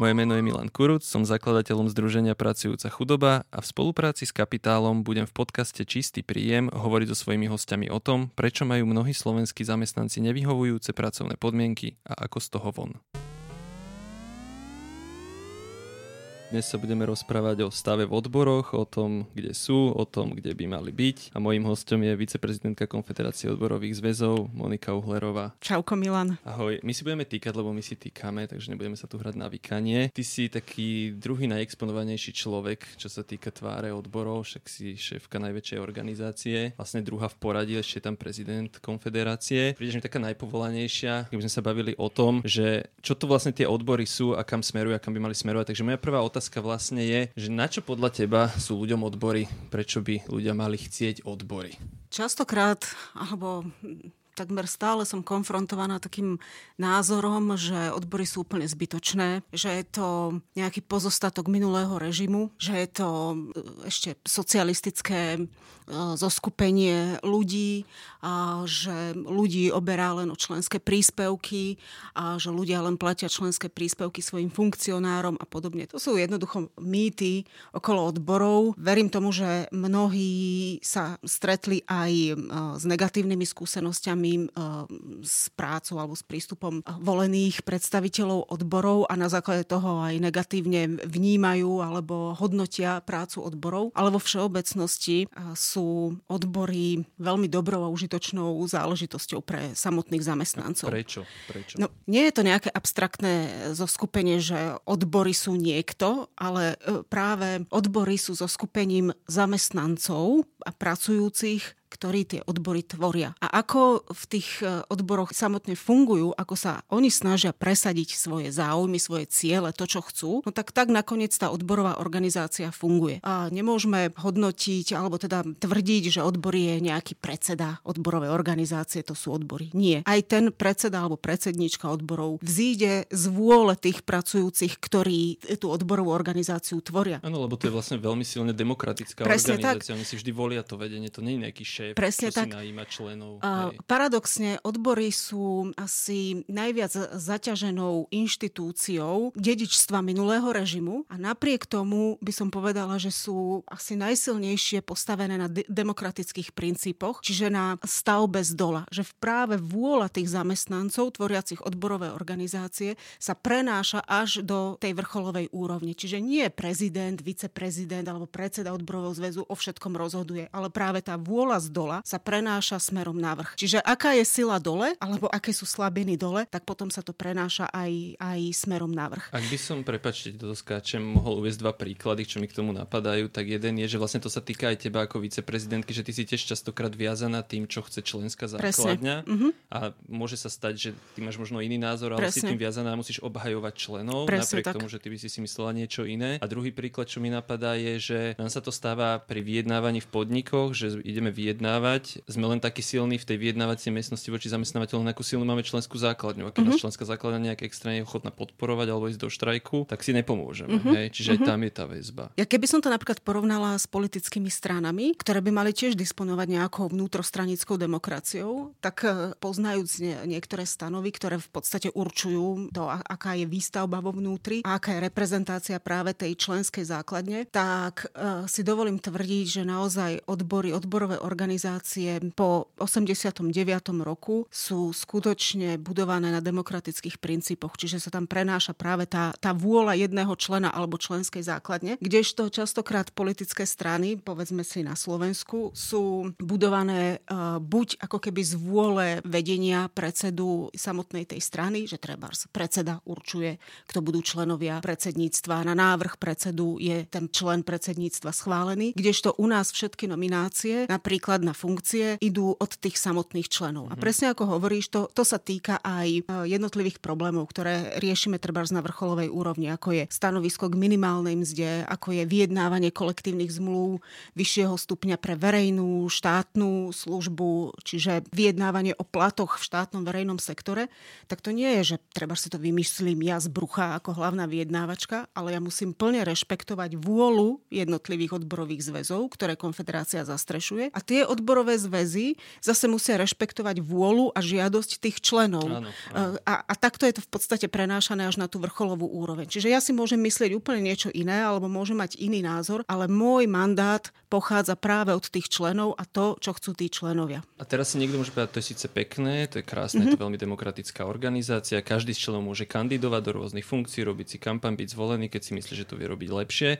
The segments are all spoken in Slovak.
Moje meno je Milan Kuruc, som zakladateľom Združenia Pracujúca chudoba a v spolupráci s Kapitálom budem v podcaste Čistý príjem hovoriť so svojimi hostiami o tom, prečo majú mnohí slovenskí zamestnanci nevyhovujúce pracovné podmienky a ako z toho von. Dnes sa budeme rozprávať o stave v odboroch, o tom, kde sú, o tom, kde by mali byť. A mojím hostom je viceprezidentka Konfederácie odborových zväzov Monika Uhlerová. Čauko Milan. Ahoj, my si budeme týkať, lebo my si týkame, takže nebudeme sa tu hrať na vykanie. Ty si taký druhý najexponovanejší človek, čo sa týka tváre odborov, však si šéfka najväčšej organizácie, vlastne druhá v poradí, ešte tam prezident Konfederácie. Prídeš mi taká najpovolanejšia, keby sme sa bavili o tom, že čo to vlastne tie odbory sú a kam smerujú a kam by mali smerovať. Takže moja prvá otázka otázka vlastne je, že na čo podľa teba sú ľuďom odbory? Prečo by ľudia mali chcieť odbory? Častokrát, alebo takmer stále som konfrontovaná takým názorom, že odbory sú úplne zbytočné, že je to nejaký pozostatok minulého režimu, že je to e, ešte socialistické e, zoskupenie ľudí, a že ľudí oberá len o členské príspevky a že ľudia len platia členské príspevky svojim funkcionárom a podobne. To sú jednoducho mýty okolo odborov. Verím tomu, že mnohí sa stretli aj e, s negatívnymi skúsenosťami E, s prácou alebo s prístupom volených predstaviteľov odborov a na základe toho aj negatívne vnímajú alebo hodnotia prácu odborov. Ale vo všeobecnosti e, sú odbory veľmi dobrou a užitočnou záležitosťou pre samotných zamestnancov. Prečo? prečo? No, nie je to nejaké abstraktné zoskupenie, že odbory sú niekto, ale e, práve odbory sú zoskupením zamestnancov a pracujúcich ktorí tie odbory tvoria. A ako v tých e, odboroch samotne fungujú, ako sa oni snažia presadiť svoje záujmy, svoje ciele, to, čo chcú, no tak tak nakoniec tá odborová organizácia funguje. A nemôžeme hodnotiť, alebo teda tvrdiť, že odbory je nejaký predseda odborovej organizácie, to sú odbory. Nie. Aj ten predseda alebo predsednička odborov vzíde z vôle tých pracujúcich, ktorí tú odborovú organizáciu tvoria. Áno, lebo to je vlastne veľmi silne demokratická Presne organizácia. Tak. Oni si vždy volia to vedenie, to nie je nejaký šéf, Presne čo tak. si najíma členov. Uh, paradoxne, odbory sú asi najviac zaťaženou inštitúciou dedičstva minulého režimu a napriek tomu by som povedala, že sú asi najsilnejšie postavené na de- demokratických princípoch, čiže na stavbe z dola, že v práve vôľa tých zamestnancov tvoriacich odborové organizácie sa prenáša až do tej vrcholovej úrovne. Čiže nie prezident, viceprezident alebo predseda odborového zväzu o všetkom rozhoduje, ale práve tá vôľa z dola sa prenáša smerom na vrch. Čiže aká je sila dole, alebo aké sú slabiny dole, tak potom sa to prenáša aj, aj smerom na vrch. Ak by som, prepačte, to skáčem, mohol uvieť dva príklady, čo mi k tomu napadajú, tak jeden je, že vlastne to sa týka aj teba ako viceprezidentky, že ty si tiež častokrát viazaná tým, čo chce členská základňa mm-hmm. a môže sa stať, že ty máš možno iný názor, ale Presne. si tým viazaná musíš obhajovať členov, Presne napriek tak. tomu, že ty by si si myslela niečo iné. A druhý príklad, čo mi napadá, je, že nám sa to stáva pri vyjednávaní v podnikoch, že ideme vyjednávať, sme len takí silní v tej vyjednávacej miestnosti voči zamestnávateľom, ako silnú máme členskú základňu. A keď mm-hmm. nás členská základňa nejak extrémne ochotná podporovať alebo ísť do štrajku, tak si nepomôžeme. Mm-hmm. Hej? Čiže mm-hmm. aj tam je tá väzba. Ja keby som to napríklad porovnala s politickými stranami, ktoré by mali tiež disponovať nejakou vnútrostranickou demokraciou, tak e, poznajúc niektoré stanovy, ktoré v podstate určujú to, aká je výstavba vo vnútri a aká je reprezentácia práve tej členskej základne, tak uh, si dovolím tvrdiť, že naozaj odbory, odborové organizácie po 89. roku sú skutočne budované na demokratických princípoch, čiže sa tam prenáša práve tá, tá vôľa jedného člena alebo členskej základne, kdežto častokrát politické strany, povedzme si na Slovensku, sú budované uh, buď ako keby z vôle vedenia predsedu samotnej tej strany, že treba predseda určuje, kto budú členovia predsedníctva. Na návrh predsedu je ten člen predsedníctva schválený, kdežto u nás všetky nominácie, napríklad na funkcie idú od tých samotných členov. A mhm. presne ako hovoríš, to, to sa týka aj e, jednotlivých problémov, ktoré riešime treba na vrcholovej úrovni, ako je stanovisko k minimálnej mzde, ako je vyjednávanie kolektívnych zmluv vyššieho stupňa pre verejnú štátnu službu, čiže vyjednávanie o platoch v štátnom verejnom sektore, tak to nie je, že treba si to vymyslím ja z brucha ako hlavná vyjednávačka, ale ja musím plne rešpektovať vôľu jednotlivých odborových zväzov, ktoré konfederácia zastrešuje. A tie odborové zväzy zase musia rešpektovať vôľu a žiadosť tých členov. Áno, áno. A, a takto je to v podstate prenášané až na tú vrcholovú úroveň. Čiže ja si môžem myslieť úplne niečo iné, alebo môžem mať iný názor, ale môj mandát pochádza práve od tých členov a to, čo chcú tí členovia. A teraz si niekto môže povedať, to je síce pekné, to je krásne, mm-hmm. to je veľmi demokratická organizácia, každý z členov môže kandidovať do rôznych funkcií, robiť si kampaň, byť zvolený, keď si myslí, že to vie robiť lepšie.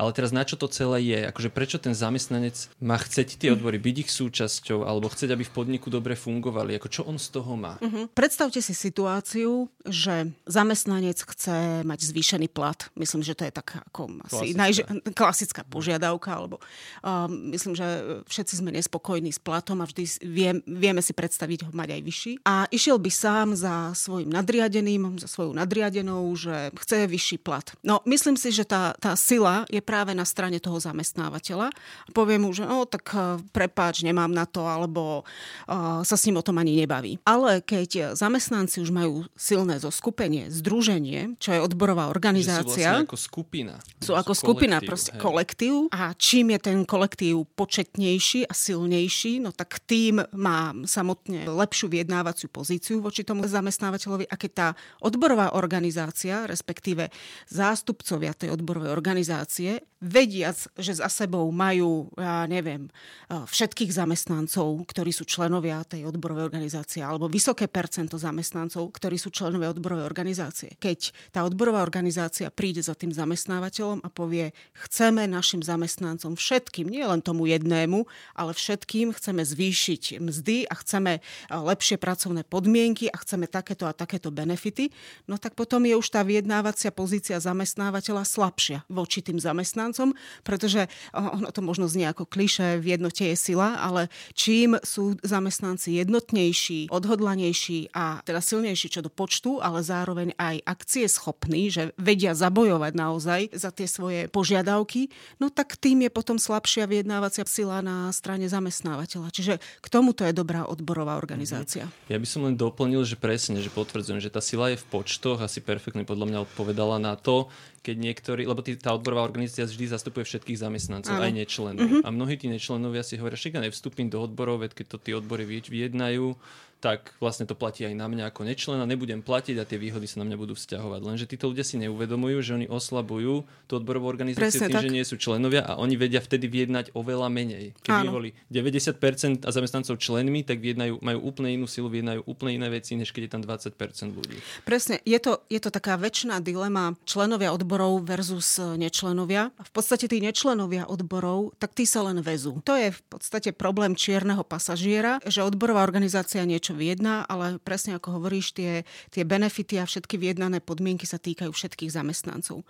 Ale teraz na čo to celé je? Akože prečo ten zamestnanec má chceť tie odbory, byť ich súčasťou, alebo chceť, aby v podniku dobre fungovali? Ako čo on z toho má? Uh-huh. Predstavte si situáciu, že zamestnanec chce mať zvýšený plat. Myslím, že to je taká ako asi najž- klasická požiadavka, alebo uh, myslím, že všetci sme nespokojní s platom a vždy vie, vieme si predstaviť ho mať aj vyšší. A išiel by sám za svojim nadriadeným, za svojou nadriadenou, že chce vyšší plat. No, myslím si, že tá, tá sila je práve na strane toho zamestnávateľa. Poviem mu, že no, tak eh, prepáč, nemám na to, alebo uh, sa s ním o tom ani nebaví. Ale keď zamestnanci už majú silné zoskupenie, združenie, čo je odborová organizácia. Že sú vlastne ako skupina. Sú ako sú skupina, kolektív, proste hej. kolektív. A čím je ten kolektív početnejší a silnejší, no tak tým má samotne lepšiu vyjednávaciu pozíciu voči tomu zamestnávateľovi. A keď tá odborová organizácia, respektíve zástupcovia tej odborovej organizácie vediac, že za sebou majú, ja neviem, všetkých zamestnancov, ktorí sú členovia tej odborovej organizácie, alebo vysoké percento zamestnancov, ktorí sú členovia odborovej organizácie. Keď tá odborová organizácia príde za tým zamestnávateľom a povie, chceme našim zamestnancom všetkým, nie len tomu jednému, ale všetkým chceme zvýšiť mzdy a chceme lepšie pracovné podmienky a chceme takéto a takéto benefity, no tak potom je už tá vyjednávacia pozícia zamestnávateľa slabšia voči tým zamestnancom zamestnancom, pretože ono to možno znie ako kliše, v jednote je sila, ale čím sú zamestnanci jednotnejší, odhodlanejší a teda silnejší čo do počtu, ale zároveň aj akcie schopní, že vedia zabojovať naozaj za tie svoje požiadavky, no tak tým je potom slabšia vyjednávacia sila na strane zamestnávateľa. Čiže k tomuto je dobrá odborová organizácia. Ja by som len doplnil, že presne, že potvrdzujem, že tá sila je v počtoch, asi perfektne podľa mňa odpovedala na to, keď niektorí, lebo tý, tá odborová organizácia vždy zastupuje všetkých zamestnancov, ano. aj nečlenov. Uh-huh. A mnohí tí nečlenovia si hovoria, že nevstúpim do odborov, keď to tí odbory vyjednajú, tak vlastne to platí aj na mňa ako nečlena, nebudem platiť a tie výhody sa na mňa budú vzťahovať. Lenže títo ľudia si neuvedomujú, že oni oslabujú tú odborovú organizáciu Presne tým, tak. že nie sú členovia a oni vedia vtedy vyjednať oveľa menej. Keby boli 90% a zamestnancov členmi, tak vyjednajú, majú úplne inú silu, vyjednajú úplne iné veci, než keď je tam 20% ľudí. Presne, je to, je to taká väčšiná dilema členovia odborov versus nečlenovia. V podstate tí nečlenovia odborov, tak tí sa len vezú. To je v podstate problém čierneho pasažiera, že odborová organizácia niečo niečo vyjedná, ale presne ako hovoríš, tie, tie benefity a všetky vyjednané podmienky sa týkajú všetkých zamestnancov.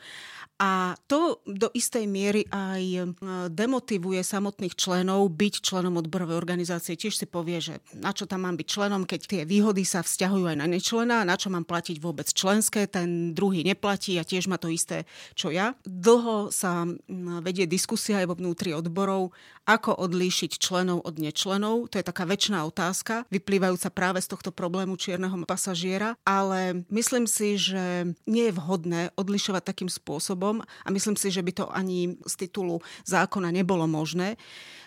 A to do istej miery aj e, demotivuje samotných členov byť členom odborovej organizácie. Tiež si povie, že na čo tam mám byť členom, keď tie výhody sa vzťahujú aj na nečlena, na čo mám platiť vôbec členské, ten druhý neplatí a tiež má to isté, čo ja. Dlho sa vedie diskusia aj vo vnútri odborov, ako odlíšiť členov od nečlenov. To je taká väčšiná otázka, vyplývajúca práve z tohto problému čierneho pasažiera, ale myslím si, že nie je vhodné odlišovať takým spôsobom, a myslím si, že by to ani z titulu zákona nebolo možné,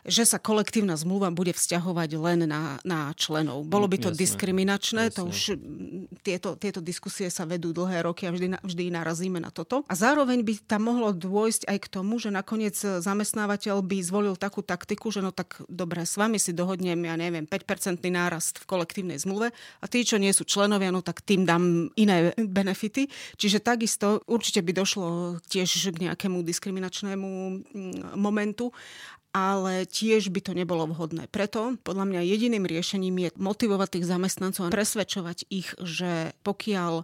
že sa kolektívna zmluva bude vzťahovať len na, na členov. Bolo by to jasne, diskriminačné, jasne. to už tieto, tieto diskusie sa vedú dlhé roky a vždy, vždy narazíme na toto. A zároveň by tam mohlo dôjsť aj k tomu, že nakoniec zamestnávateľ by zvolil takú taktiku, že no tak dobre, s vami si dohodnem, ja neviem, 5-percentný nárast v kolektívnej zmluve a tí, čo nie sú členovia, no tak tým dám iné benefity. Čiže takisto určite by došlo tiež k nejakému diskriminačnému momentu ale tiež by to nebolo vhodné. Preto podľa mňa jediným riešením je motivovať tých zamestnancov a presvedčovať ich, že pokiaľ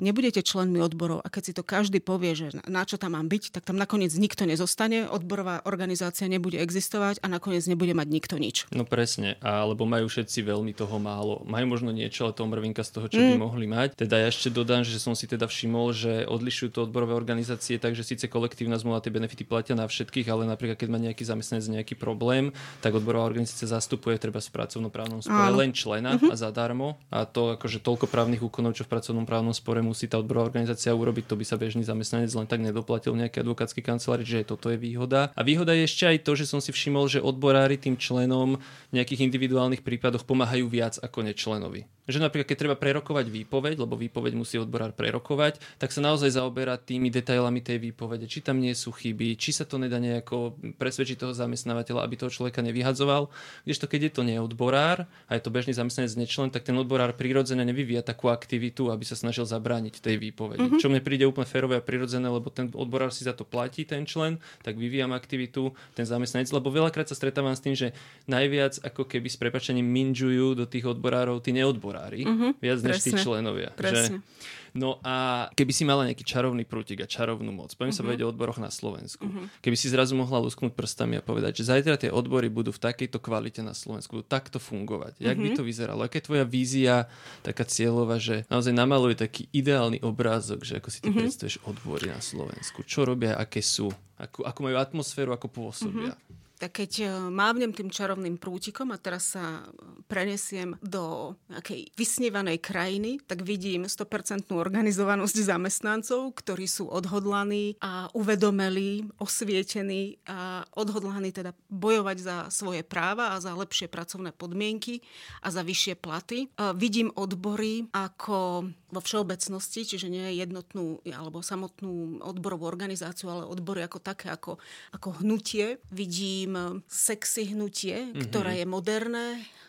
nebudete členmi odborov a keď si to každý povie, že na čo tam mám byť, tak tam nakoniec nikto nezostane, odborová organizácia nebude existovať a nakoniec nebude mať nikto nič. No presne, alebo majú všetci veľmi toho málo. Majú možno niečo, ale to mrvinka z toho, čo mm. by mohli mať. Teda ja ešte dodám, že som si teda všimol, že odlišujú to odborové organizácie, takže síce kolektívna zmluva tie benefity platia na všetkých, ale napríklad keď má nejaký zamestnanec nejaký problém, tak odborová organizácia zastupuje treba v pracovnoprávnom spore len člena mm-hmm. a zadarmo. A to akože toľko právnych úkonov, čo v pracovnom právnom spore musí tá odborová organizácia urobiť, to by sa bežný zamestnanec len tak nedoplatil nejaký advokátsky kancelári, že toto je výhoda. A výhoda je ešte aj to, že som si všimol, že odborári tým členom v nejakých individuálnych prípadoch pomáhajú viac ako nečlenovi. Že napríklad, keď treba prerokovať výpoveď, lebo výpoveď musí odborár prerokovať, tak sa naozaj zaoberá tými detailami tej výpovede, či tam nie sú chyby, či sa to nedá nejako presvedčiť toho zamestnávateľa, aby toho človeka nevyhadzoval. Kdežto keď je to neodborár a je to bežný zamestnanec nečlen, tak ten odborár prirodzene nevyvíja takú aktivitu, aby sa snažil zabrániť tej výpovedi. Mm-hmm. Čo mne príde úplne férové a prirodzené, lebo ten odborár si za to platí, ten člen, tak vyvíjam aktivitu, ten zamestnanec, lebo veľakrát sa stretávam s tým, že najviac ako keby s prepačením minžujú do tých odborárov tí neodborári mm-hmm, viac než tí členovia. Presne. Že, No a keby si mala nejaký čarovný prútik a čarovnú moc, poviem uh-huh. sa povedať o odboroch na Slovensku. Uh-huh. Keby si zrazu mohla lusknúť prstami a povedať, že zajtra tie odbory budú v takejto kvalite na Slovensku, budú takto fungovať. Jak uh-huh. by to vyzeralo? Aká je tvoja vízia, taká cieľová, že naozaj namaluje taký ideálny obrázok, že ako si ty uh-huh. predstavíš odbory na Slovensku? Čo robia, aké sú? Ako, ako majú atmosféru, ako pôsobia? Uh-huh tak keď e, mávnem tým čarovným prútikom a teraz sa prenesiem do nejakej vysnievanej krajiny, tak vidím 100% organizovanosť zamestnancov, ktorí sú odhodlaní a uvedomeli, osvietení a odhodlaní teda bojovať za svoje práva a za lepšie pracovné podmienky a za vyššie platy. A vidím odbory ako vo všeobecnosti, čiže nie jednotnú alebo samotnú odborovú organizáciu, ale odbory ako také, ako, ako hnutie. Vidím sexy hnutie, mm-hmm. ktoré je moderné,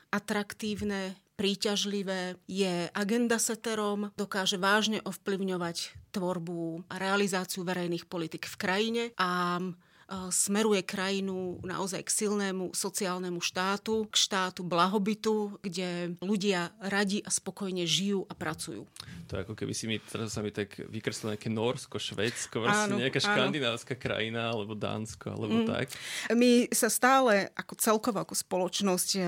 atraktívne, príťažlivé, je agenda seterom, dokáže vážne ovplyvňovať tvorbu a realizáciu verejných politik v krajine a smeruje krajinu naozaj k silnému sociálnemu štátu, k štátu blahobytu, kde ľudia radi a spokojne žijú a pracujú. To je ako keby si mi, teraz sa mi tak vykreslilo nejaké Norsko, Švedsko, vlastne nejaká áno. škandinávska krajina, alebo Dánsko, alebo mm. tak. My sa stále, ako celkovo, ako spoločnosť, eh,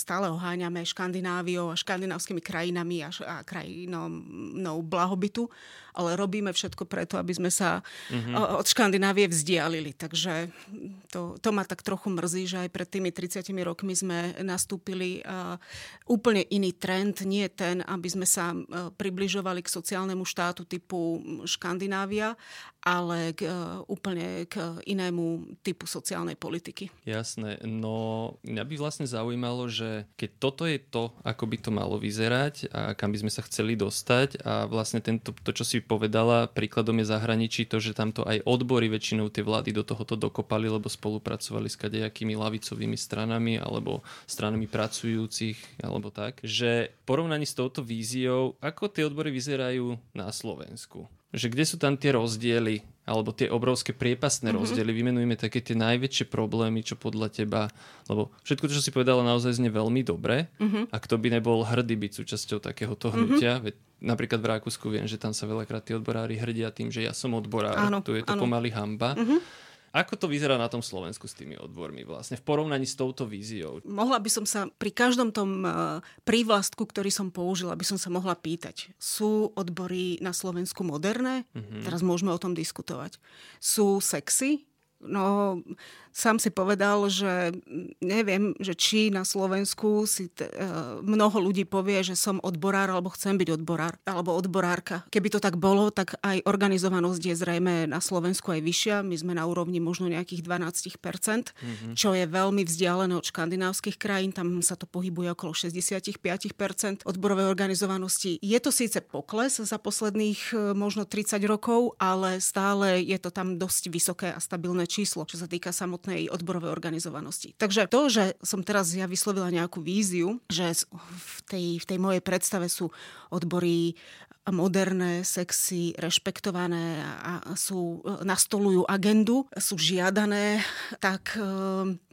stále oháňame Škandináviou a škandinávskymi krajinami a, a krajinou blahobytu ale robíme všetko preto, aby sme sa mm-hmm. od Škandinávie vzdialili. Takže to, to ma tak trochu mrzí, že aj pred tými 30 rokmi sme nastúpili úplne iný trend, nie ten, aby sme sa uh, približovali k sociálnemu štátu typu Škandinávia, ale k, uh, úplne k inému typu sociálnej politiky. Jasné, no mňa by vlastne zaujímalo, že keď toto je to, ako by to malo vyzerať a kam by sme sa chceli dostať a vlastne tento, to, čo si povedala, príkladom je zahraničí to, že tamto aj odbory väčšinou tie vlády do tohoto dokopali, lebo spolupracovali s kadejakými lavicovými stranami alebo stranami pracujúcich alebo tak. Že porovnaní s touto víziou, ako tie odbory vyzerajú na Slovensku? Že kde sú tam tie rozdiely alebo tie obrovské priepasné mm-hmm. rozdiely, vymenujeme také tie najväčšie problémy, čo podľa teba, lebo všetko, čo si povedala, naozaj znie veľmi dobre mm-hmm. a kto by nebol hrdý byť súčasťou takéhoto hnutia, mm-hmm. napríklad v Rakúsku viem, že tam sa veľakrát tí odborári hrdia tým, že ja som odborár, áno, tu je to áno. pomaly hamba. Mm-hmm. Ako to vyzerá na tom Slovensku s tými odbormi vlastne v porovnaní s touto víziou? Mohla by som sa pri každom tom e, prívlastku, ktorý som použila, by som sa mohla pýtať, sú odbory na Slovensku moderné? Mm-hmm. Teraz môžeme o tom diskutovať. Sú sexy? No, sám si povedal, že neviem, že či na Slovensku si t- e, mnoho ľudí povie, že som odborár alebo chcem byť odborár alebo odborárka. Keby to tak bolo, tak aj organizovanosť je zrejme na Slovensku aj vyššia. My sme na úrovni možno nejakých 12%, mm-hmm. čo je veľmi vzdialené od škandinávskych krajín. Tam sa to pohybuje okolo 65% odborovej organizovanosti. Je to síce pokles za posledných e, možno 30 rokov, ale stále je to tam dosť vysoké a stabilné číslo, čo sa týka samotnej odborovej organizovanosti. Takže to, že som teraz ja vyslovila nejakú víziu, že v tej, v tej mojej predstave sú odbory moderné, sexy, rešpektované a sú, nastolujú agendu, sú žiadané, tak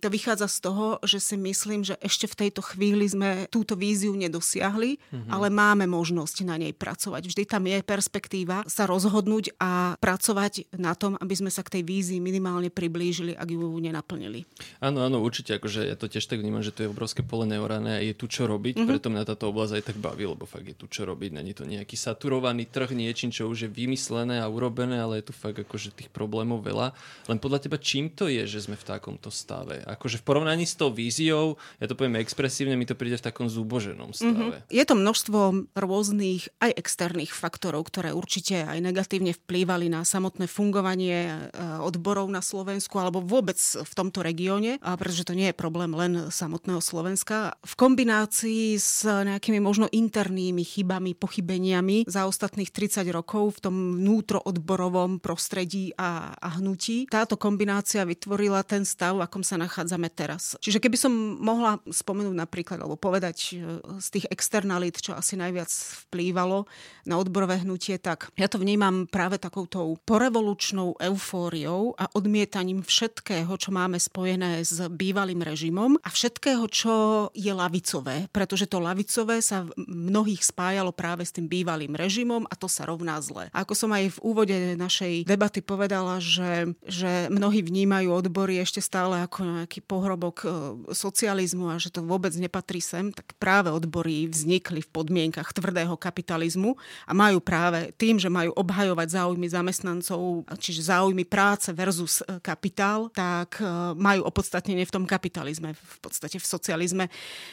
to vychádza z toho, že si myslím, že ešte v tejto chvíli sme túto víziu nedosiahli, mm-hmm. ale máme možnosť na nej pracovať. Vždy tam je perspektíva sa rozhodnúť a pracovať na tom, aby sme sa k tej vízii minimálne priblížili, ak ju nenaplnili. Áno, áno, určite, akože ja to tiež tak vnímam, že to je obrovské pole neorané a je tu čo robiť, mm-hmm. preto mňa táto oblasť aj tak baví, lebo fakt je tu čo robiť, není to nejaký saturovaný trh niečím, čo už je vymyslené a urobené, ale je tu fakt akože tých problémov veľa. Len podľa teba čím to je, že sme v takomto stave? Akože v porovnaní s tou víziou, ja to poviem expresívne, mi to príde v takom zúboženom mhm. stave. Mm-hmm. Je to množstvo rôznych aj externých faktorov, ktoré určite aj negatívne vplývali na samotné fungovanie e, odborov na Slovensku alebo vôbec v tomto regióne, pretože to nie je problém len samotného Slovenska. V kombinácii s nejakými možno internými chybami, pochybeniami za ostatných 30 rokov v tom vnútroodborovom prostredí a, a hnutí, táto kombinácia vytvorila ten stav, v akom sa nachádzame teraz. Čiže keby som mohla spomenúť napríklad, alebo povedať e, z tých externalít, čo asi najviac vplývalo na odborové hnutie, tak ja to vnímam práve takoutou porevolučnou eufóriou a odmietaním všetkého, čo máme spojené s bývalým režimom a všetkého, čo je lavicové, pretože to lavicové sa mnohých spájalo práve s tým bývalým režimom a to sa rovná zle. A ako som aj v úvode našej debaty povedala, že, že mnohí vnímajú odbory ešte stále ako nejaký pohrobok e, socializmu a že to vôbec nepatrí sem, tak práve odbory vznikli v podmienkach tvrdého kapitalizmu a majú práve tým, že majú obhajovať záujmy zamestnancov, čiže záujmy práce versus e, kapitál, tak e, majú opodstatnenie v tom kapitalizme. V podstate v socializme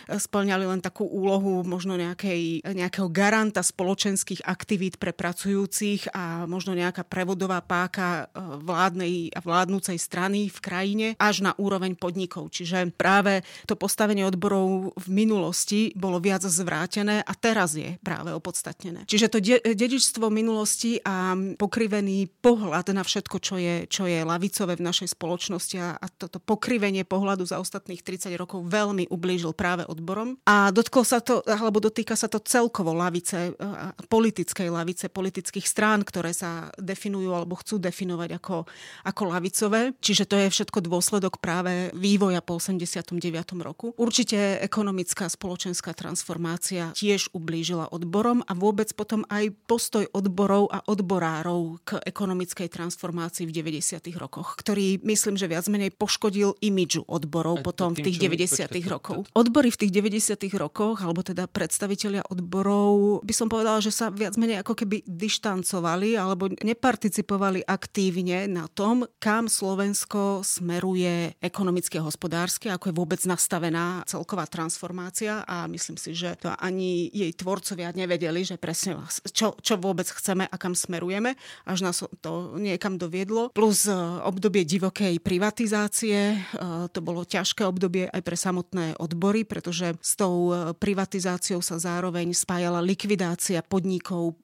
splňali len takú úlohu možno nejakej, nejakého garanta spoločenských aktivít pre pracujúcich a možno nejaká prevodová páka vládnej a vládnúcej strany v krajine až na úroveň podnikov. Čiže práve to postavenie odborov v minulosti bolo viac zvrátené a teraz je práve opodstatnené. Čiže to de- dedičstvo minulosti a pokrivený pohľad na všetko, čo je, čo je lavicové v našej spoločnosti a, a toto pokrivenie pohľadu za ostatných 30 rokov veľmi ublížil práve odborom. A dotklo sa to, alebo dotýka sa to celkovo lavice, politickej lavice, politických strán, ktoré sa definujú alebo chcú definovať ako, ako lavicové. Čiže to je všetko dôsledok práve vývoja po 89. roku. Určite ekonomická spoločenská transformácia tiež ublížila odborom a vôbec potom aj postoj odborov a odborárov k ekonomickej transformácii v 90. rokoch, ktorý myslím, že viac menej poškodil imidžu odborov aj potom v tých 90. rokov. Odbory v tých 90. rokoch, alebo teda predstavitelia odborov, by som povedala, že sa viac menej ako keby dištancovali alebo neparticipovali aktívne na tom, kam Slovensko smeruje ekonomicky a hospodársky, ako je vôbec nastavená celková transformácia a myslím si, že to ani jej tvorcovia nevedeli, že presne čo, čo vôbec chceme a kam smerujeme, až nás to niekam doviedlo. Plus e, obdobie divokej privatizácie, e, to bolo ťažké obdobie aj pre samotné odbory, pretože s tou privatizáciou sa zároveň spájala likvidácia podnikov,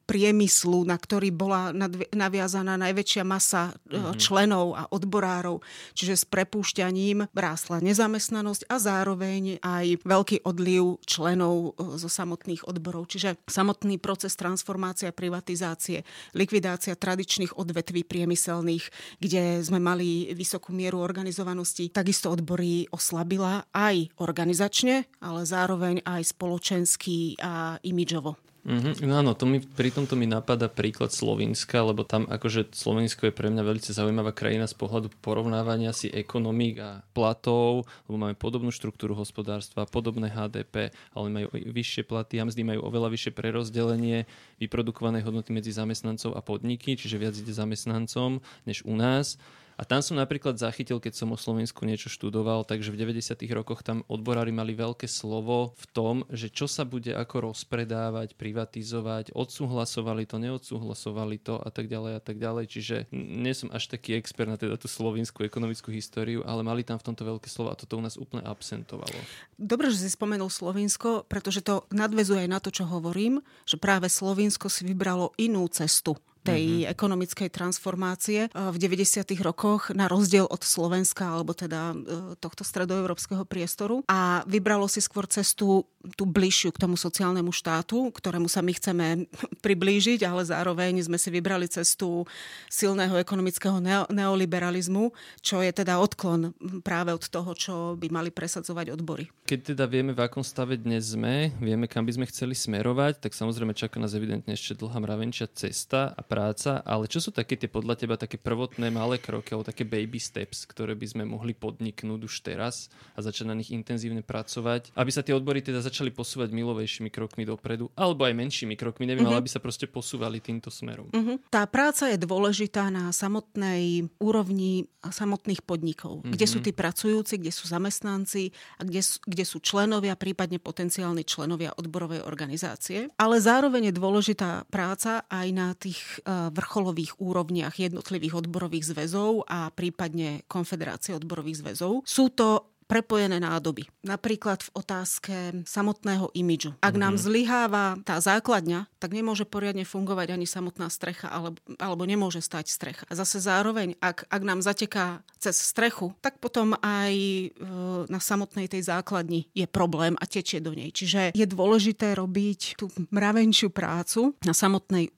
priemyslu, na ktorý bola naviazaná najväčšia masa mm-hmm. členov a odborárov. Čiže s prepúšťaním rástla nezamestnanosť a zároveň aj veľký odliv členov e, zo samotných odborov. Čiže samotný proces transformácie a privatizácie, likvidácia tradičných odvetví priemyselných, kde sme mali vysokú mieru organizovanosti, takisto odbory oslabila aj organizačne, ale zároveň aj spoločensky a imidžovo. Mm-hmm. No áno, to mi, pri tomto mi napadá príklad Slovenska, lebo tam akože Slovensko je pre mňa veľmi zaujímavá krajina z pohľadu porovnávania si ekonomík a platov, lebo máme podobnú štruktúru hospodárstva, podobné HDP, ale majú vyššie platy a mzdy majú oveľa vyššie prerozdelenie vyprodukovanej hodnoty medzi zamestnancov a podniky, čiže viac ide zamestnancom než u nás. A tam som napríklad zachytil, keď som o Slovensku niečo študoval, takže v 90. rokoch tam odborári mali veľké slovo v tom, že čo sa bude ako rozpredávať, privatizovať, odsúhlasovali to, neodsúhlasovali to a tak ďalej a tak ďalej. Čiže nie som až taký expert na teda tú slovenskú ekonomickú históriu, ale mali tam v tomto veľké slovo a toto u nás úplne absentovalo. Dobre, že si spomenul Slovinsko, pretože to nadvezuje aj na to, čo hovorím, že práve Slovinsko si vybralo inú cestu tej mm-hmm. ekonomickej transformácie e, v 90. rokoch, na rozdiel od Slovenska, alebo teda e, tohto stredoeurópskeho priestoru. A vybralo si skôr cestu tú bližšiu k tomu sociálnemu štátu, ktorému sa my chceme priblížiť, ale zároveň sme si vybrali cestu silného ekonomického neoliberalizmu, čo je teda odklon práve od toho, čo by mali presadzovať odbory. Keď teda vieme, v akom stave dnes sme, vieme, kam by sme chceli smerovať, tak samozrejme čaká nás evidentne ešte dlhá mravenčia cesta a práca, ale čo sú také tie podľa teba také prvotné malé kroky alebo také baby steps, ktoré by sme mohli podniknúť už teraz a začať na nich intenzívne pracovať, aby sa tie odbory teda začali posúvať milovejšími krokmi dopredu, alebo aj menšími krokmi, neviem, mm-hmm. ale aby sa proste posúvali týmto smerom. Mm-hmm. Tá práca je dôležitá na samotnej úrovni samotných podnikov, mm-hmm. kde sú tí pracujúci, kde sú zamestnanci a kde, kde sú členovia, prípadne potenciálni členovia odborovej organizácie. Ale zároveň je dôležitá práca aj na tých e, vrcholových úrovniach jednotlivých odborových zväzov a prípadne konfederácie odborových zväzov. Sú to prepojené nádoby. Napríklad v otázke samotného imidžu. Ak mm-hmm. nám mhm. zlyháva tá základňa, tak nemôže poriadne fungovať ani samotná strecha, alebo, alebo nemôže stať strecha. A zase zároveň, ak, ak nám zateká cez strechu, tak potom aj e, na samotnej tej základni je problém a tečie do nej. Čiže je dôležité robiť tú mravenčiu prácu na samotnej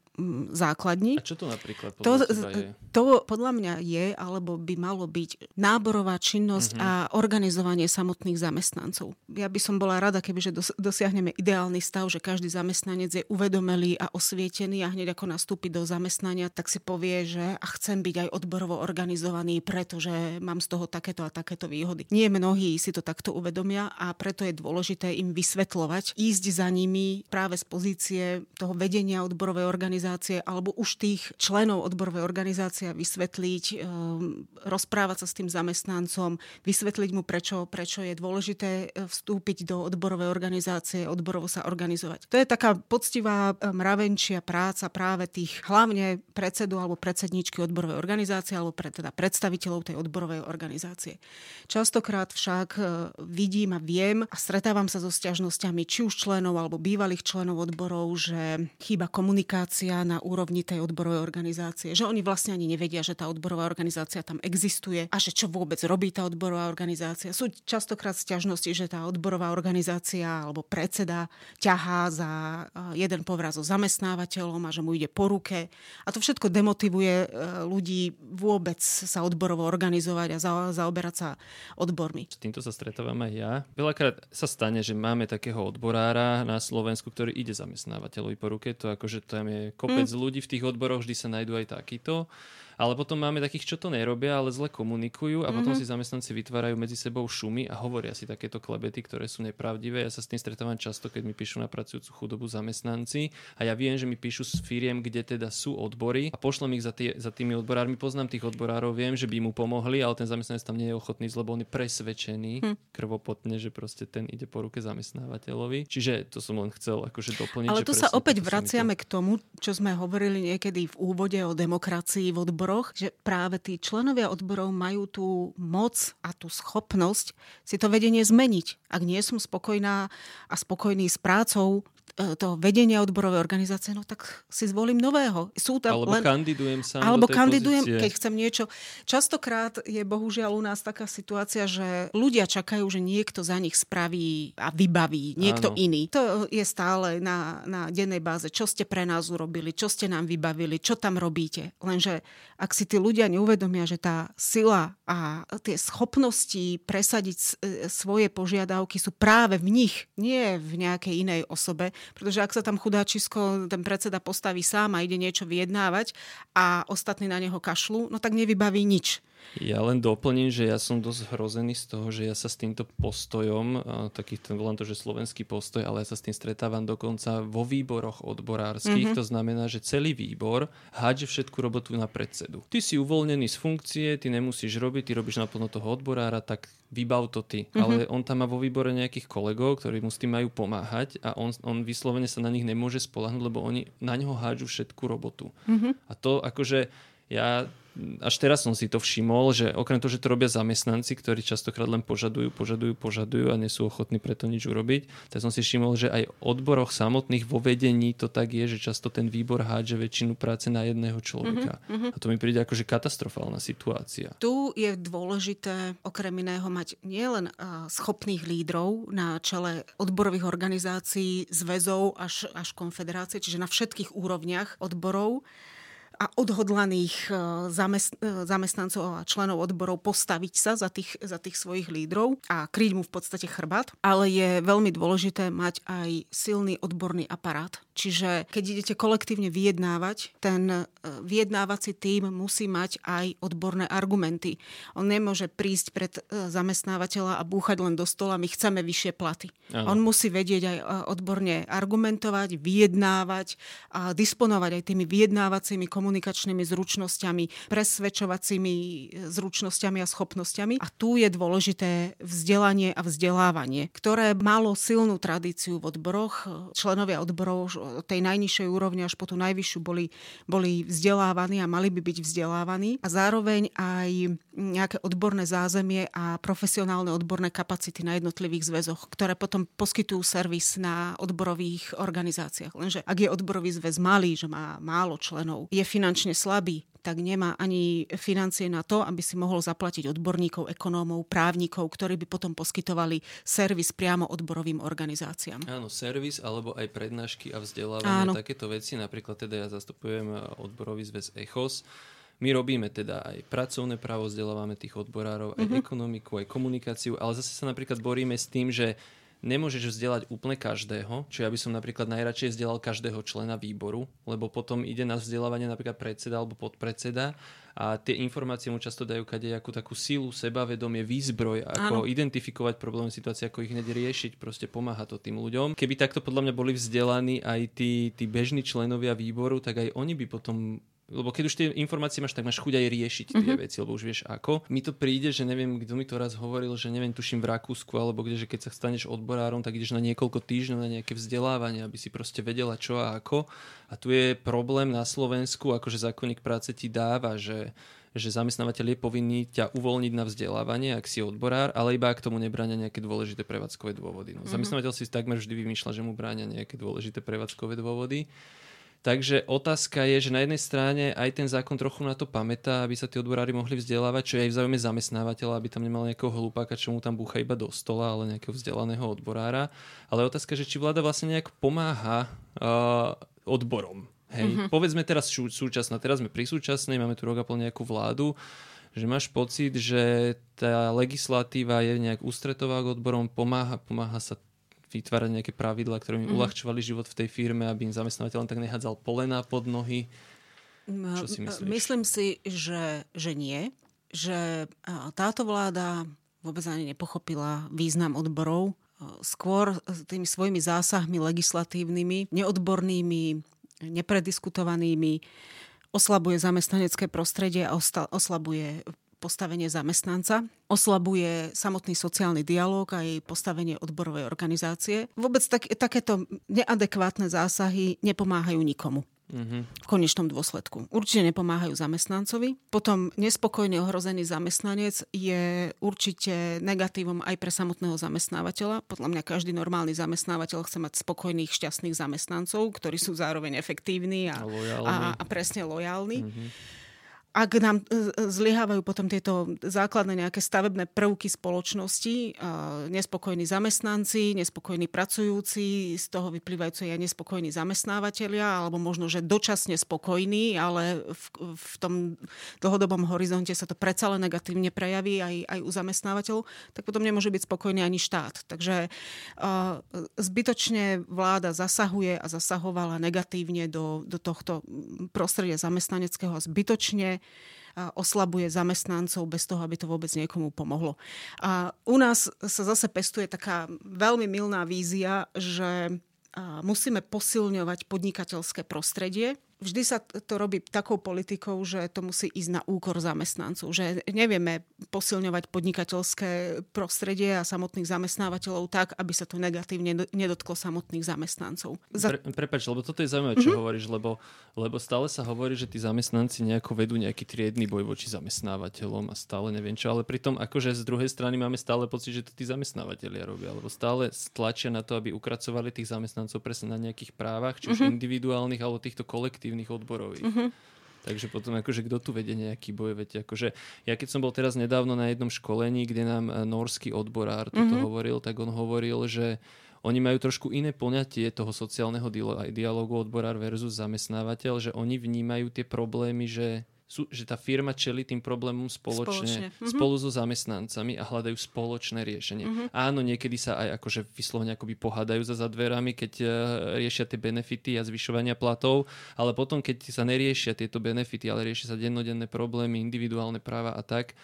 základni. A čo to napríklad to, je? To podľa mňa je, alebo by malo byť náborová činnosť uh-huh. a organizovanie samotných zamestnancov. Ja by som bola rada, kebyže dosiahneme ideálny stav, že každý zamestnanec je uvedomelý a osvietený a hneď ako nastúpi do zamestnania, tak si povie, že a chcem byť aj odborovo organizovaný, pretože mám z toho takéto a takéto výhody. Nie mnohí si to takto uvedomia a preto je dôležité im vysvetľovať, ísť za nimi práve z pozície toho vedenia odborovej organizácie organizácie alebo už tých členov odborovej organizácie vysvetliť, ehm, rozprávať sa s tým zamestnancom, vysvetliť mu, prečo, prečo je dôležité e, vstúpiť do odborovej organizácie, odborovo sa organizovať. To je taká poctivá e, mravenčia práca práve tých hlavne predsedu alebo predsedničky odborovej organizácie alebo pre, teda predstaviteľov tej odborovej organizácie. Častokrát však vidím a viem a stretávam sa so sťažnosťami či už členov alebo bývalých členov odborov, že chýba komunikácia na úrovni tej odborovej organizácie. Že oni vlastne ani nevedia, že tá odborová organizácia tam existuje a že čo vôbec robí tá odborová organizácia. Sú častokrát sťažnosti, že tá odborová organizácia alebo predseda ťahá za jeden povraz so zamestnávateľom a že mu ide po ruke. A to všetko demotivuje e, ľudí vôbec sa odborovo organizovať a za, zaoberať sa odbormi. S týmto sa stretávam aj ja. Veľakrát sa stane, že máme takého odborára na Slovensku, ktorý ide zamestnávateľovi po ruke. To akože tam je kopec mm. ľudí v tých odboroch, vždy sa nájdú aj takíto. Ale potom máme takých, čo to nerobia, ale zle komunikujú a mm-hmm. potom mhm. si zamestnanci vytvárajú medzi sebou šumy a hovoria si takéto klebety, ktoré sú nepravdivé. Ja sa s tým stretávam často, keď mi píšu na pracujúcu chudobu zamestnanci a ja viem, že mi píšu s firiem, kde teda sú odbory a pošlem ich za, tie, za tými odborármi. Poznám tých odborárov, viem, že by mu pomohli, ale ten zamestnanec tam nie je ochotný, lebo on je presvedčený hm. krvopotne, že proste ten ide po ruke zamestnávateľovi. Čiže to som len chcel akože doplniť. Ale tu sa opäť vraciame k tomu, čo sme hovorili niekedy v úvode o demokracii v odboroch odboroch, že práve tí členovia odborov majú tú moc a tú schopnosť si to vedenie zmeniť. Ak nie som spokojná a spokojný s prácou toho vedenia odborovej organizácie, no tak si zvolím nového. Sú tam alebo len... kandidujem sa Alebo do tej kandidujem, pozície. keď chcem niečo. Častokrát je bohužiaľ u nás taká situácia, že ľudia čakajú, že niekto za nich spraví a vybaví, niekto Áno. iný. To je stále na, na dennej báze. Čo ste pre nás urobili, čo ste nám vybavili, čo tam robíte. Lenže ak si tí ľudia neuvedomia, že tá sila a tie schopnosti presadiť e, svoje požiadavky sú práve v nich, nie v nejakej inej osobe, pretože ak sa tam chudáčisko, ten predseda postaví sám a ide niečo vyjednávať a ostatní na neho kašľú, no tak nevybaví nič. Ja len doplním, že ja som dosť hrozený z toho, že ja sa s týmto postojom, taký ten, volám to, že slovenský postoj, ale ja sa s tým stretávam dokonca vo výboroch odborárskych. Mm-hmm. To znamená, že celý výbor hádže všetku robotu na predsedu. Ty si uvoľnený z funkcie, ty nemusíš robiť, ty robíš naplno toho odborára, tak vybav to ty. Mm-hmm. Ale on tam má vo výbore nejakých kolegov, ktorí mu s tým majú pomáhať a on, on vyslovene sa na nich nemôže spolahnuť, lebo oni na neho hádžu všetku robotu. Mm-hmm. A to akože ja až teraz som si to všimol, že okrem toho, že to robia zamestnanci, ktorí častokrát len požadujú, požadujú, požadujú a nie sú ochotní preto nič urobiť, tak som si všimol, že aj odboroch samotných vo vedení to tak je, že často ten výbor hádže väčšinu práce na jedného človeka. Mm-hmm. A to mi príde ako, že katastrofálna situácia. Tu je dôležité okrem iného mať nielen schopných lídrov na čele odborových organizácií, zväzov až, až konfederácie, čiže na všetkých úrovniach odborov, a odhodlaných e, e, zamestnancov a členov odborov postaviť sa za tých, za tých svojich lídrov a kryť mu v podstate chrbát. Ale je veľmi dôležité mať aj silný odborný aparát. Čiže keď idete kolektívne vyjednávať, ten e, vyjednávací tím musí mať aj odborné argumenty. On nemôže prísť pred zamestnávateľa a búchať len do stola, my chceme vyššie platy. Aha. On musí vedieť aj odborne argumentovať, vyjednávať a disponovať aj tými vyjednávacími komunikačnými zručnosťami, presvedčovacími zručnosťami a schopnosťami. A tu je dôležité vzdelanie a vzdelávanie, ktoré malo silnú tradíciu v odboroch. Členovia odborov od tej najnižšej úrovne až po tú najvyššiu boli, boli vzdelávaní a mali by byť vzdelávaní. A zároveň aj nejaké odborné zázemie a profesionálne odborné kapacity na jednotlivých zväzoch, ktoré potom poskytujú servis na odborových organizáciách. Lenže ak je odborový zväz malý, že má málo členov, je finančne slabý, tak nemá ani financie na to, aby si mohol zaplatiť odborníkov, ekonómov, právnikov, ktorí by potom poskytovali servis priamo odborovým organizáciám. Áno, servis alebo aj prednášky a vzdelávanie, Áno. takéto veci. Napríklad teda ja zastupujem odborový zväz ECHOS, my robíme teda aj pracovné právo, vzdelávame tých odborárov, aj mm-hmm. ekonomiku, aj komunikáciu, ale zase sa napríklad boríme s tým, že nemôžeš vzdelať úplne každého, čiže ja by som napríklad najradšej vzdelal každého člena výboru, lebo potom ide na vzdelávanie napríklad predseda alebo podpredseda a tie informácie mu často dajú kadejakú takú sílu, sebavedomie, výzbroj, ako Áno. identifikovať problémy situácie, ako ich hneď riešiť, proste pomáha to tým ľuďom. Keby takto podľa mňa boli vzdelaní aj tí, tí bežní členovia výboru, tak aj oni by potom lebo keď už tie informácie máš, tak máš chuť aj riešiť tie mm-hmm. veci, lebo už vieš ako. Mi to príde, že neviem, kto mi to raz hovoril, že neviem, tuším v Rakúsku, alebo kde, že keď sa staneš odborárom, tak ideš na niekoľko týždňov na nejaké vzdelávanie, aby si proste vedela čo a ako. A tu je problém na Slovensku, akože zákonník práce ti dáva, že že zamestnávateľ je povinný ťa uvoľniť na vzdelávanie, ak si odborár, ale iba ak tomu nebráňa nejaké dôležité prevádzkové dôvody. No, mm-hmm. Zamestnávateľ si takmer vždy vymýšľa, že mu bráňa nejaké dôležité prevádzkové dôvody. Takže otázka je, že na jednej strane aj ten zákon trochu na to pamätá, aby sa tí odborári mohli vzdelávať, čo je aj v záujme zamestnávateľa, aby tam nemal nejakého hlupáka, čo mu tam búcha iba do stola, ale nejakého vzdelaného odborára. Ale otázka, že či vláda vlastne nejak pomáha uh, odborom. Hej, mm-hmm. povedzme teraz sú, súčasná, teraz sme pri súčasnej, máme tu rok a pol nejakú vládu, že máš pocit, že tá legislatíva je nejak ústretová k odborom, pomáha, pomáha sa vytvárať nejaké pravidla, ktoré im mm. uľahčovali život v tej firme, aby im zamestnávateľ tak nehádzal polena pod nohy. Čo si myslíš? Myslím si, že, že nie. Že táto vláda vôbec ani nepochopila význam odborov. Skôr tými svojimi zásahmi legislatívnymi, neodbornými, neprediskutovanými oslabuje zamestnanecké prostredie a oslabuje postavenie zamestnanca, oslabuje samotný sociálny dialog aj postavenie odborovej organizácie. Vôbec tak, takéto neadekvátne zásahy nepomáhajú nikomu. Mm-hmm. v konečnom dôsledku. Určite nepomáhajú zamestnancovi. Potom nespokojne ohrozený zamestnanec je určite negatívom aj pre samotného zamestnávateľa. Podľa mňa každý normálny zamestnávateľ chce mať spokojných, šťastných zamestnancov, ktorí sú zároveň efektívni a, a, a presne lojálni. Mm-hmm ak nám e, e, zlyhávajú potom tieto základné nejaké stavebné prvky spoločnosti, nespokojní zamestnanci, nespokojní pracujúci, z toho vyplývajúce aj nespokojní zamestnávateľia, alebo možno, že dočasne spokojní, ale v, v tom dlhodobom horizonte sa to predsa len negatívne prejaví aj, aj u zamestnávateľov, tak potom nemôže byť spokojný ani štát. Takže zbytočne vláda zasahuje a zasahovala negatívne do, do tohto prostredia zamestnaneckého a zbytočne oslabuje zamestnancov bez toho, aby to vôbec niekomu pomohlo. A u nás sa zase pestuje taká veľmi milná vízia, že musíme posilňovať podnikateľské prostredie, vždy sa to robí takou politikou, že to musí ísť na úkor zamestnancov. Že nevieme posilňovať podnikateľské prostredie a samotných zamestnávateľov tak, aby sa to negatívne nedotklo samotných zamestnancov. Za... Pre, prepač, lebo toto je zaujímavé, čo mm-hmm. hovoríš, lebo, lebo stále sa hovorí, že tí zamestnanci nejako vedú nejaký triedny boj voči zamestnávateľom a stále neviem čo, ale pritom akože z druhej strany máme stále pocit, že to tí zamestnávateľia robia, lebo stále stlačia na to, aby ukracovali tých zamestnancov presne na nejakých právach, či už mm-hmm. individuálnych alebo týchto kolektívnych odborových. Mm-hmm. Takže potom akože kto tu vedie nejaký boj, veď akože ja keď som bol teraz nedávno na jednom školení, kde nám e, norský odborár toto mm-hmm. hovoril, tak on hovoril, že oni majú trošku iné poňatie toho sociálneho dialogu odborár versus zamestnávateľ, že oni vnímajú tie problémy, že sú, že tá firma čeli tým problémom spoločne, spoločne. Mhm. spolu so zamestnancami a hľadajú spoločné riešenie. Mm-hmm. Áno, niekedy sa aj akože vyslovene akoby pohádajú za dverami, keď uh, riešia tie benefity a zvyšovania platov, ale potom, keď sa neriešia tieto benefity, ale riešia sa dennodenné problémy, individuálne práva a tak,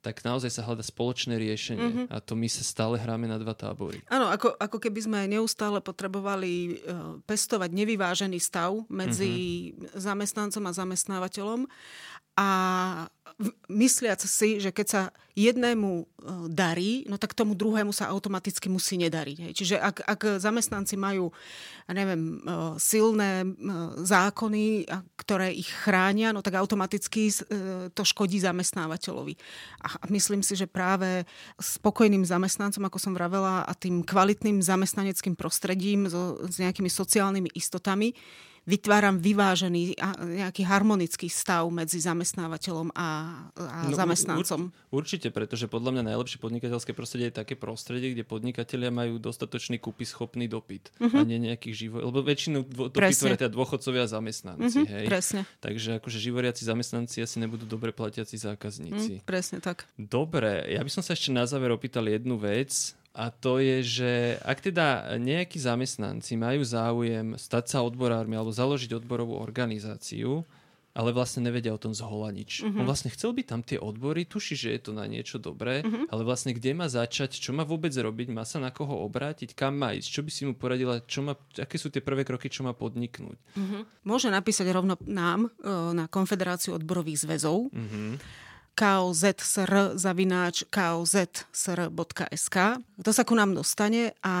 tak naozaj sa hľada spoločné riešenie. Mm-hmm. A to my sa stále hráme na dva tábory. Áno, ako, ako keby sme neustále potrebovali uh, pestovať nevyvážený stav medzi mm-hmm. zamestnancom a zamestnávateľom a mysliac si, že keď sa jednému e, darí, no tak tomu druhému sa automaticky musí nedariť. Hej. Čiže ak, ak zamestnanci majú, neviem, e, silné e, zákony, ktoré ich chránia, no tak automaticky to škodí zamestnávateľovi. A myslím si, že práve spokojným zamestnancom, ako som vravela, a tým kvalitným zamestnaneckým prostredím so, s nejakými sociálnymi istotami, vytváram vyvážený nejaký harmonický stav medzi zamestnávateľom a, a no, zamestnancom. Ur, určite, pretože podľa mňa najlepšie podnikateľské prostredie je také prostredie, kde podnikatelia majú dostatočný schopný dopyt uh-huh. a nie nejakých život. Lebo väčšinu dopyt tvoria teda dôchodcovia a zamestnanci. Uh-huh, hej? Presne. Takže akože živoriaci zamestnanci asi nebudú dobre platiaci zákazníci. Uh, presne tak. Dobre, ja by som sa ešte na záver opýtal jednu vec. A to je, že ak teda nejakí zamestnanci majú záujem stať sa odborármi alebo založiť odborovú organizáciu, ale vlastne nevedia o tom zhola nič. Uh-huh. On vlastne chcel byť tam tie odbory, tuší, že je to na niečo dobré, uh-huh. ale vlastne kde má začať, čo má vôbec robiť, má sa na koho obrátiť, kam má ísť, čo by si mu poradila, čo má, aké sú tie prvé kroky, čo má podniknúť. Uh-huh. Môže napísať rovno nám na Konfederáciu odborových zväzov. Uh-huh kaozsr zavináč kaozsr.sk. To sa ku nám dostane a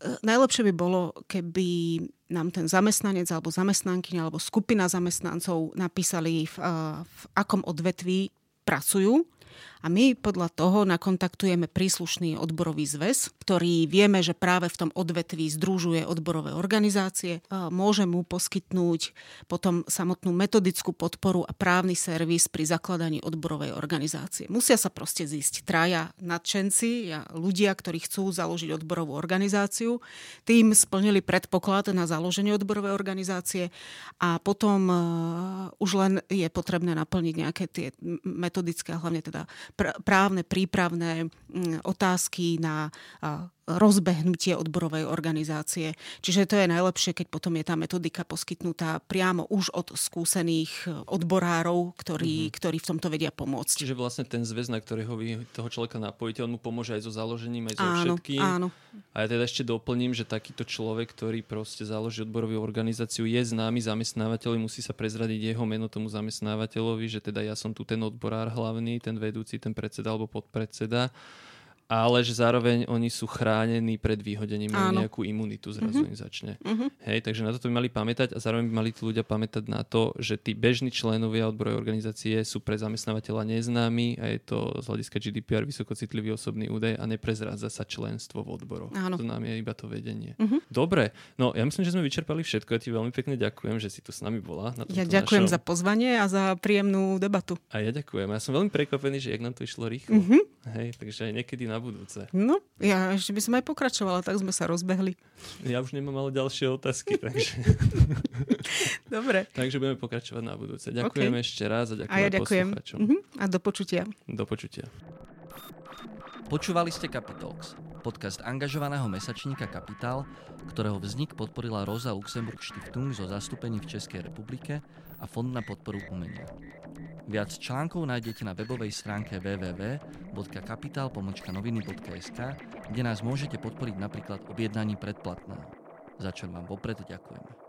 e, najlepšie by bolo, keby nám ten zamestnanec alebo zamestnankyňa alebo skupina zamestnancov napísali v, e, v akom odvetví pracujú a my podľa toho nakontaktujeme príslušný odborový zväz, ktorý vieme, že práve v tom odvetví združuje odborové organizácie. Môže mu poskytnúť potom samotnú metodickú podporu a právny servis pri zakladaní odborovej organizácie. Musia sa proste zísť traja nadšenci, ľudia, ktorí chcú založiť odborovú organizáciu. Tým splnili predpoklad na založenie odborovej organizácie a potom uh, už len je potrebné naplniť nejaké tie metodické, hlavne teda pr- právne prípravné mm, otázky na rozbehnutie odborovej organizácie. Čiže to je najlepšie, keď potom je tá metodika poskytnutá priamo už od skúsených odborárov, ktorí, mm-hmm. ktorí v tomto vedia pomôcť. Čiže vlastne ten zväz, na ktorého vy toho človeka napojíte, on mu pomôže aj so založením, aj so áno, všetkým. Áno. A ja teda ešte doplním, že takýto človek, ktorý proste založí odborovú organizáciu, je známy zamestnávateľ, musí sa prezradiť jeho meno tomu zamestnávateľovi, že teda ja som tu ten odborár hlavný, ten vedúci, ten predseda alebo podpredseda ale že zároveň oni sú chránení pred vyhodením, majú nejakú imunitu, zrazu mm-hmm. im začne. Mm-hmm. Hej, takže na to by mali pamätať a zároveň by mali tí ľudia pamätať na to, že tí bežní členovia odborovej organizácie sú pre zamestnávateľa neznámi a je to z hľadiska GDPR vysokocitlivý osobný údaj a neprezrádza sa členstvo v odboroch. Áno. To nám je iba to vedenie. Mm-hmm. Dobre, no ja myslím, že sme vyčerpali všetko. Ja ti veľmi pekne ďakujem, že si tu s nami bola. Na ja ďakujem našom... za pozvanie a za príjemnú debatu. A ja ďakujem. Ja som veľmi prekvapený, že jak nám to išlo rýchlo. Mm-hmm. Hej, takže niekedy na budúce. No, ja ešte by som aj pokračovala, tak sme sa rozbehli. Ja už nemám ale ďalšie otázky, takže... Dobre. takže budeme pokračovať na budúce. Ďakujem okay. ešte raz a ďakujem a ja ďakujem. posluchačom. Uh-huh. A do počutia. Do počutia. Počúvali ste Capitalx, podcast angažovaného mesačníka Kapitál, ktorého vznik podporila Rosa Luxemburg Stiftung zo zastúpení v Českej republike a Fond na podporu umenia. Viac článkov nájdete na webovej stránke www.kapital.noviny.sk, kde nás môžete podporiť napríklad objednaním predplatného, za čo vám vopred ďakujeme.